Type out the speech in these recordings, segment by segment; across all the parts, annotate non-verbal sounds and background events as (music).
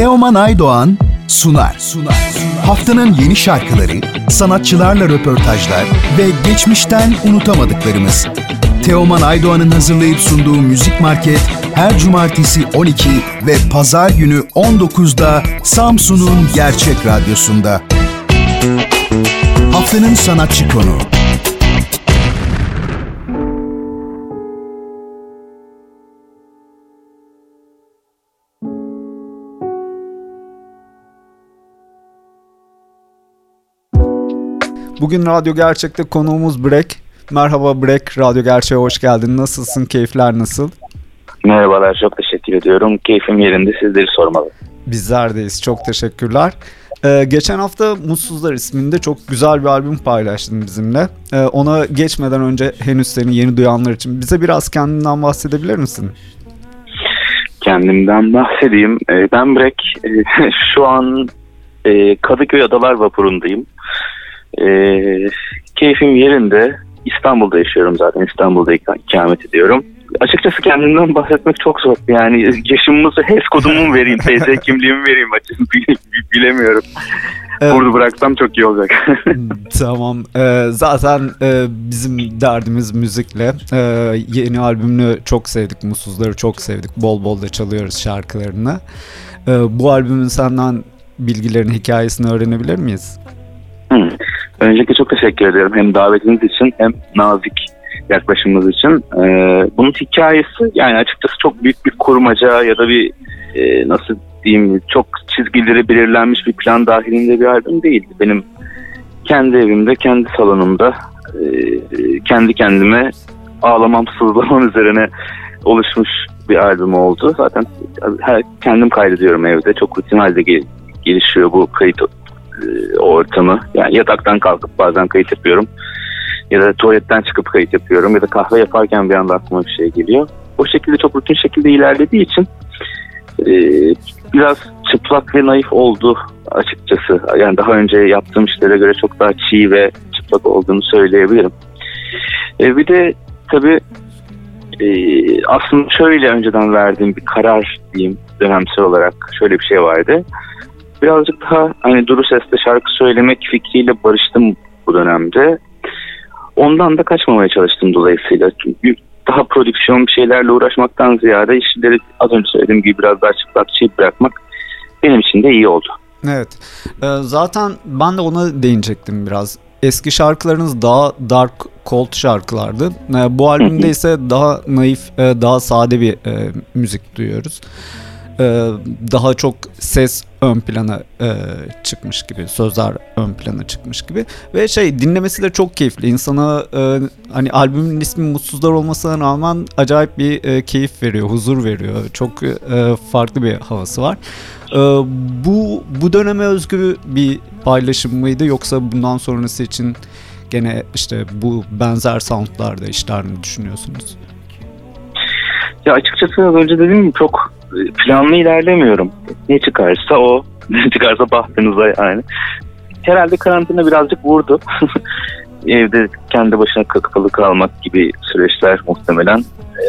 Teoman Aydoğan sunar. sunar. Haftanın yeni şarkıları, sanatçılarla röportajlar ve geçmişten unutamadıklarımız. Teoman Aydoğan'ın hazırlayıp sunduğu Müzik Market her cumartesi 12 ve pazar günü 19'da Samsun'un Gerçek Radyosu'nda. Haftanın sanatçı konu. Bugün Radyo Gerçek'te konuğumuz Brek. Merhaba Brek, Radyo Gerçek'e hoş geldin. Nasılsın, keyifler nasıl? Merhabalar, çok teşekkür ediyorum. Keyfim yerinde, sizleri sormalı. Bizlerdeyiz, çok teşekkürler. Ee, geçen hafta Mutsuzlar isminde çok güzel bir albüm paylaştın bizimle. Ee, ona geçmeden önce henüz seni yeni duyanlar için bize biraz kendinden bahsedebilir misin? Kendimden bahsedeyim. Ee, ben Brek. Ee, (laughs) şu an e, Kadıköy Adalar Vapuru'ndayım. Ee, keyfim yerinde. İstanbul'da yaşıyorum zaten. İstanbul'da ikamet ediyorum. Açıkçası kendimden bahsetmek çok zor. Yani yaşımımı, HES kodumu mu vereyim, TC (laughs) kimliğimi vereyim açıkçası (laughs) bilemiyorum. Evet. Burada bıraksam çok iyi olacak. tamam. Ee, zaten e, bizim derdimiz müzikle. Ee, yeni albümünü çok sevdik. Mutsuzları çok sevdik. Bol bol da çalıyoruz şarkılarını. Ee, bu albümün senden bilgilerini, hikayesini öğrenebilir miyiz? Hmm. Öncelikle çok teşekkür ederim hem davetiniz için hem nazik yaklaşımınız için. Ee, bunun hikayesi yani açıkçası çok büyük bir kurmaca ya da bir e, nasıl diyeyim çok çizgileri belirlenmiş bir plan dahilinde bir albüm değildi. Benim kendi evimde, kendi salonumda e, kendi kendime ağlamam, sızlamam üzerine oluşmuş bir albüm oldu. Zaten her, kendim kaydediyorum evde. Çok rutin halde gel, gelişiyor bu kayıt e, ortamı. Yani yataktan kalkıp bazen kayıt yapıyorum. Ya da tuvaletten çıkıp kayıt yapıyorum. Ya da kahve yaparken bir anda aklıma bir şey geliyor. O şekilde çok rutin şekilde ilerlediği için e, biraz çıplak ve naif oldu açıkçası. Yani daha önce yaptığım işlere göre çok daha çiğ ve çıplak olduğunu söyleyebilirim. E, bir de tabii e, aslında şöyle önceden verdiğim bir karar diyeyim dönemsel olarak şöyle bir şey vardı birazcık daha hani duru sesle şarkı söylemek fikriyle barıştım bu dönemde. Ondan da kaçmamaya çalıştım dolayısıyla. Çünkü daha prodüksiyon bir şeylerle uğraşmaktan ziyade işleri az önce söylediğim gibi biraz daha çıplakçı bırakmak benim için de iyi oldu. Evet. Ee, zaten ben de ona değinecektim biraz. Eski şarkılarınız daha dark, cold şarkılardı. Ee, bu albümde ise daha naif, e, daha sade bir e, müzik duyuyoruz. Ee, daha çok ses ön plana e, çıkmış gibi, sözler ön plana çıkmış gibi ve şey dinlemesi de çok keyifli. İnsana e, hani albümün ismi Mutsuzlar olmasına rağmen acayip bir e, keyif veriyor, huzur veriyor. Çok farklı bir havası var. E, bu bu döneme özgü bir paylaşım mıydı yoksa bundan sonrası için gene işte bu benzer soundlarda işler mi düşünüyorsunuz? Ya açıkçası az önce dediğim gibi çok planlı ilerlemiyorum. Ne çıkarsa o, (laughs) ne çıkarsa bahtınıza yani. Herhalde karantina birazcık vurdu. (laughs) Evde kendi başına kapalı kalmak gibi süreçler muhtemelen e,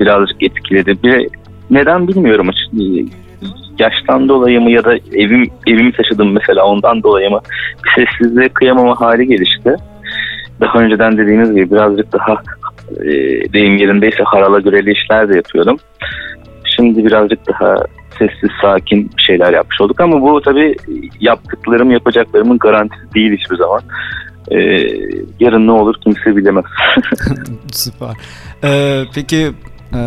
birazcık etkiledi. Bir, neden bilmiyorum açıkçası. Yaştan dolayı mı ya da evim evimi taşıdım mesela ondan dolayı mı bir sessizliğe kıyamama hali gelişti. Daha önceden dediğiniz gibi birazcık daha e, deyim yerindeyse harala göreli işler de yapıyordum. Şimdi birazcık daha sessiz, sakin şeyler yapmış olduk. Ama bu tabii yaptıklarım, yapacaklarımın garantisi değil hiçbir zaman. Ee, yarın ne olur kimse bilemez. (laughs) Süper. Ee, peki e,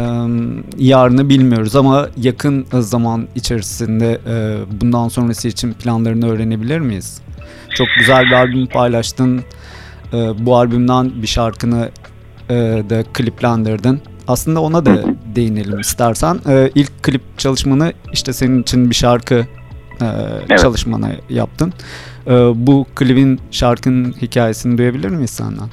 yarını bilmiyoruz ama yakın zaman içerisinde e, bundan sonrası için planlarını öğrenebilir miyiz? Çok güzel bir albüm paylaştın. E, bu albümden bir şarkını e, da kliplendirdin. Aslında ona da değinelim istersen. Ee, ilk klip çalışmanı işte senin için bir şarkı e, evet. çalışmanı yaptın. Ee, bu klibin şarkının hikayesini duyabilir miyiz senden?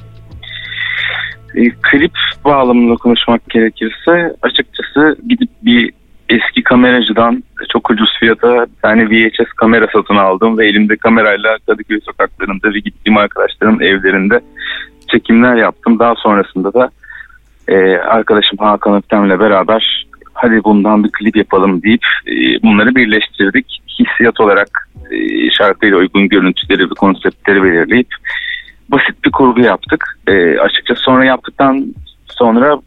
E, klip bağlamında konuşmak gerekirse açıkçası gidip bir eski kameracıdan çok ucuz fiyata bir tane VHS kamera satın aldım ve elimde kamerayla Kadıköy sokaklarında ve gittiğim arkadaşlarım evlerinde çekimler yaptım. Daha sonrasında da e, arkadaşım Hakan Öktem'le beraber hadi bundan bir klip yapalım deyip e, bunları birleştirdik. Hissiyat olarak e, şarkıyla uygun görüntüleri ve konseptleri belirleyip basit bir kurgu yaptık. E, açıkçası sonra yaptıktan sonra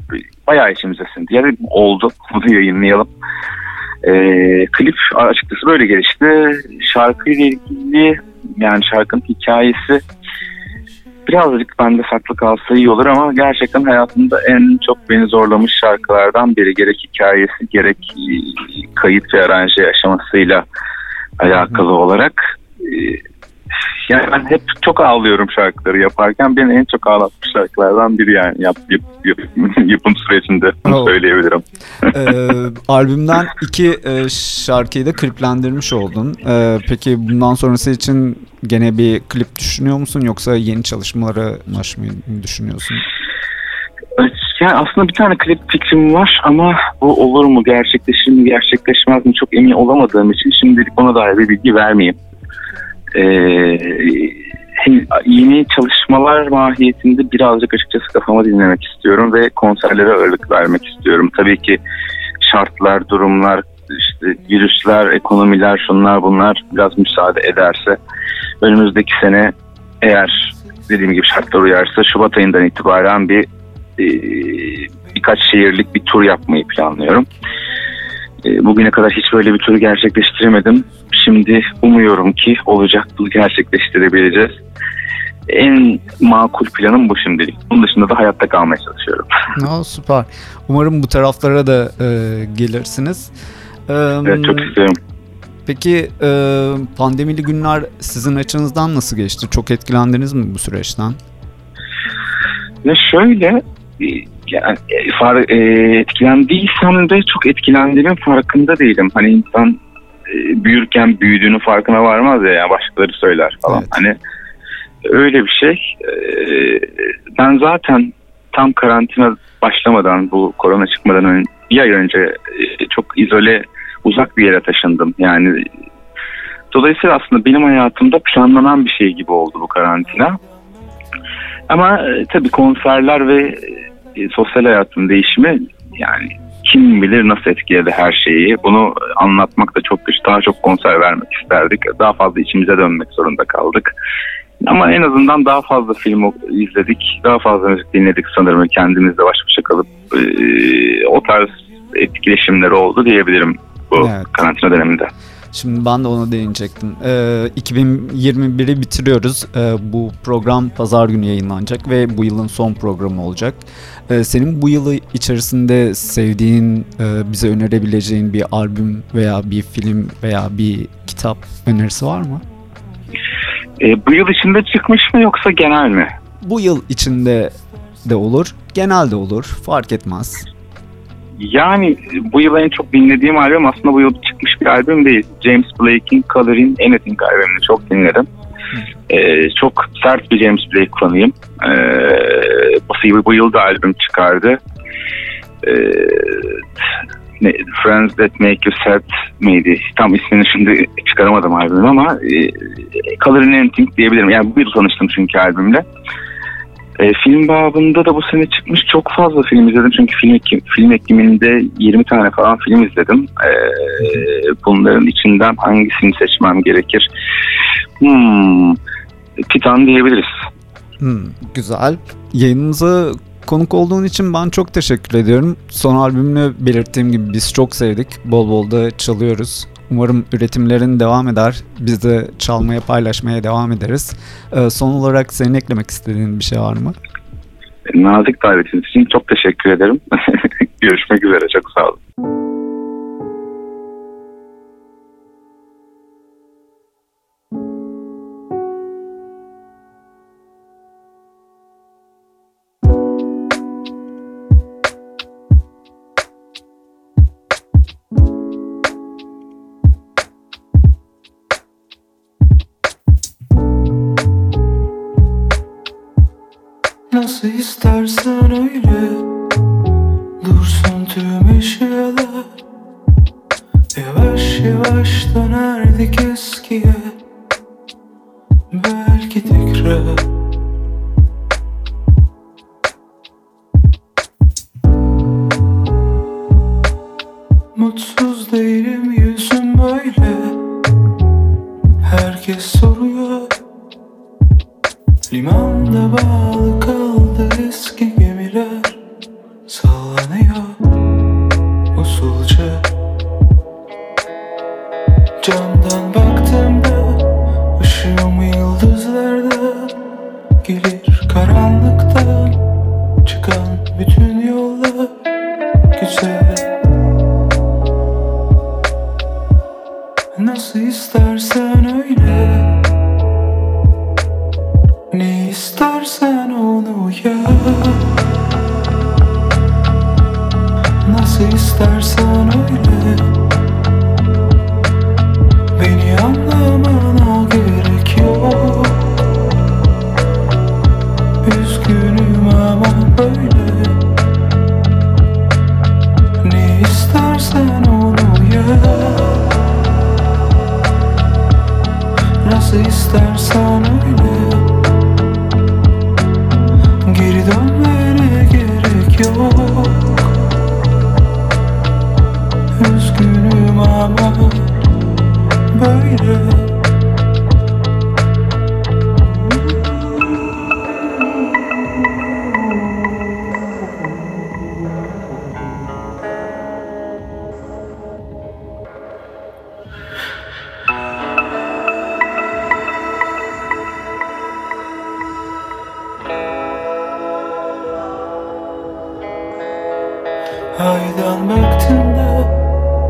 bayağı içimize sindi. Yani oldu bunu yayınlayalım. E, klip açıkçası böyle gelişti. Şarkıyla ilgili yani şarkının hikayesi birazcık bende saklı kalsa iyi olur ama gerçekten hayatımda en çok beni zorlamış şarkılardan biri. Gerek hikayesi gerek e, kayıt ve aranje aşamasıyla alakalı olarak. Yani ben hep çok ağlıyorum şarkıları yaparken beni en çok ağlatmış şarkılardan biri yani yap, yap, yap, (laughs) yapım sürecinde oh. söyleyebilirim. ee, albümden iki e, şarkıyı da kliplendirmiş oldun. Ee, peki bundan sonrası için gene bir klip düşünüyor musun yoksa yeni çalışmalara başlamayı düşünüyorsun? Yani aslında bir tane klip fikrim var ama bu olur mu gerçekleşir mi gerçekleşmez mi çok emin olamadığım için şimdilik ona dair bir bilgi vermeyeyim e, yeni çalışmalar mahiyetinde birazcık açıkçası kafama dinlemek istiyorum ve konserlere ağırlık vermek istiyorum. Tabii ki şartlar, durumlar, işte virüsler, ekonomiler, şunlar bunlar biraz müsaade ederse önümüzdeki sene eğer dediğim gibi şartlar uyarsa Şubat ayından itibaren bir e, birkaç şehirlik bir tur yapmayı planlıyorum. E, bugüne kadar hiç böyle bir turu gerçekleştiremedim. Şimdi umuyorum ki olacak bunu gerçekleştirebileceğiz. En makul planım bu şimdilik. Bunun dışında da hayatta kalmaya çalışıyorum. (laughs) No, süper. Umarım bu taraflara da e, gelirsiniz. E, evet çok istiyorum. Peki e, pandemili günler sizin açınızdan nasıl geçti? Çok etkilendiniz mi bu süreçten? Ya şöyle yani e, far, e, etkilendiysem de çok etkilendiğimin farkında değilim. Hani insan e, büyürken büyüdüğünün farkına varmaz ya yani başkaları söyler falan. Evet. Hani öyle bir şey. E, ben zaten tam karantina başlamadan bu korona çıkmadan önce bir ay önce e, çok izole uzak bir yere taşındım. Yani dolayısıyla aslında benim hayatımda planlanan bir şey gibi oldu bu karantina. Ama tabii konserler ve sosyal hayatın değişimi yani kim bilir nasıl etkiledi her şeyi. Bunu anlatmak da çok güç. Daha çok konser vermek isterdik. Daha fazla içimize dönmek zorunda kaldık. Ama en azından daha fazla film izledik. Daha fazla müzik dinledik sanırım. Kendimizle baş başa kalıp e, o tarz etkileşimleri oldu diyebilirim bu evet. karantina döneminde. Şimdi ben de ona değinecektim. Ee, 2021'i bitiriyoruz. Ee, bu program pazar günü yayınlanacak ve bu yılın son programı olacak. Ee, senin bu yılı içerisinde sevdiğin, e, bize önerebileceğin bir albüm veya bir film veya bir kitap önerisi var mı? Ee, bu yıl içinde çıkmış mı yoksa genel mi? Bu yıl içinde de olur, genel de olur, fark etmez. Yani bu yıl en çok dinlediğim albüm aslında bu yıl çıkmış bir albüm değil. James Blake'in Color in Anything albümünü çok dinledim. Ee, çok sert bir James Blake fanıyım. Ee, bu, yıl da albüm çıkardı. Ee, Friends That Make You Sad miydi? Tam ismini şimdi çıkaramadım albümün ama e, Color in Anything diyebilirim. Yani bu yıl tanıştım çünkü albümle. E, film babında da bu sene çıkmış çok fazla film izledim. Çünkü film, ekim, film ekiminde 20 tane falan film izledim. E, bunların içinden hangisini seçmem gerekir? Hmm, Titan diyebiliriz. Hmm, güzel. Yayınımıza konuk olduğun için ben çok teşekkür ediyorum. Son albümünü belirttiğim gibi biz çok sevdik. Bol bol da çalıyoruz. Umarım üretimlerin devam eder. Biz de çalmaya, paylaşmaya devam ederiz. Ee, son olarak senin eklemek istediğin bir şey var mı? Nazik davetiniz için çok teşekkür ederim. (laughs) Görüşmek üzere. Çok sağ olun. Nasıl istersen öyle Dursun tüm eşyalar. Yavaş yavaş dönerdik eskiye Belki tekrar Limanda bağlı kaldı eski yap Nasıl istersen öyle. Beni anlamana gerek yok. Üzgünüm ama böyle. Ne istersen onu yap Nasıl istersen öyle don't make Aydan baktığımda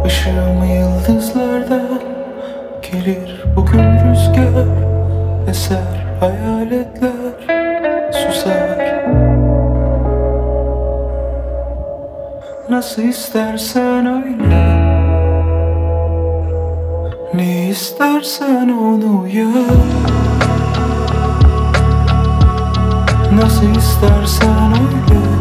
ışığım yıldızlarda Gelir bugün rüzgar Eser hayaletler susar. Nasıl istersen öyle Ne istersen onu yap. Nasıl istersen öyle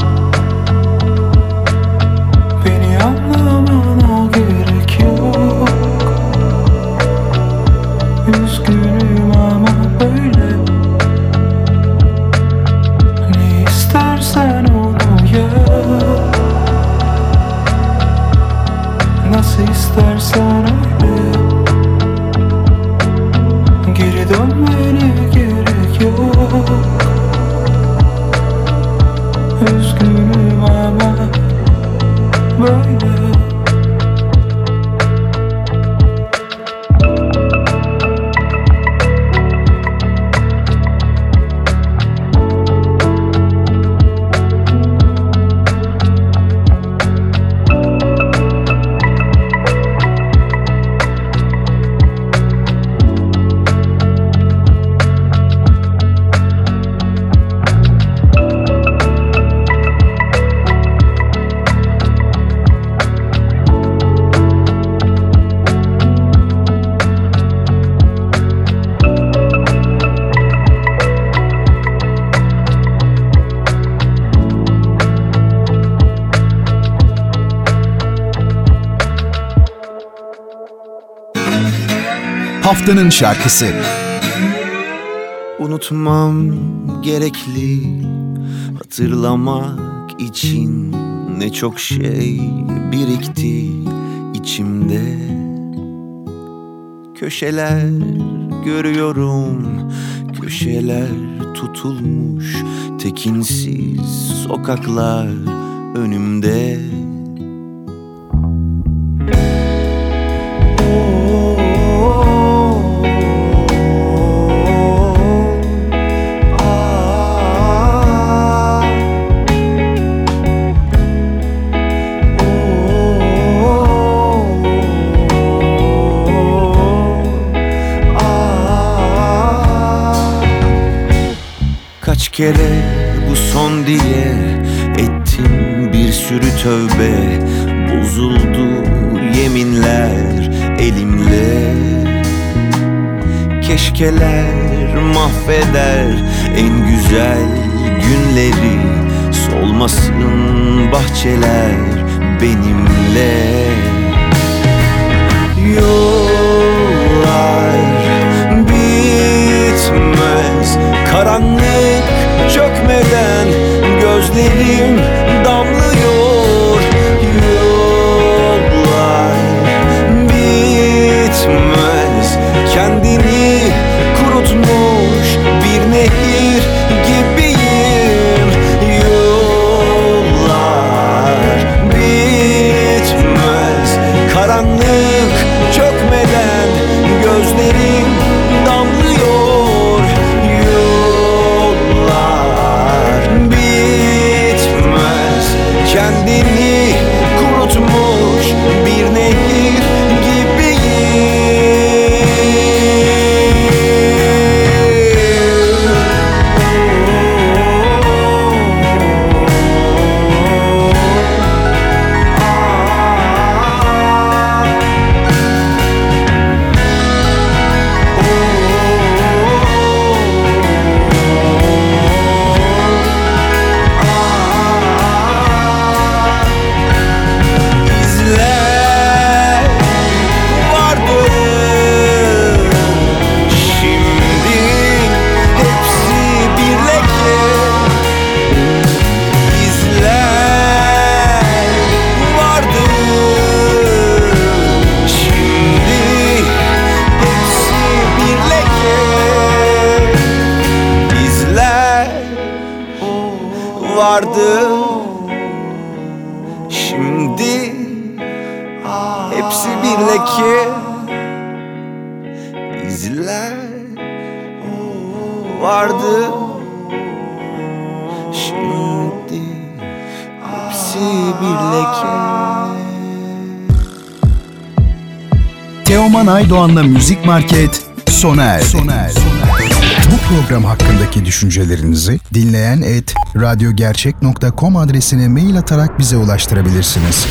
Haftanın şarkısı. Unutmam gerekli Hatırlamak için ne çok şey birikti içimde Köşeler görüyorum Köşeler tutulmuş Tekinsiz sokaklar önümde Kaç kere bu son diye ettim bir sürü tövbe. Bozuldu yeminler elimle. Keşkeler mahveder en güzel günleri. Solmasın bahçeler benimle. Yollar bitmez Karanlık gözlerim bir leke izler. Vardı. Şimdi hepsi bir leke Teoman Aydoğan'la Müzik Market sona erdi. Bu program hakkındaki düşüncelerinizi dinleyen et radyogercek.com adresine mail atarak bize ulaştırabilirsiniz.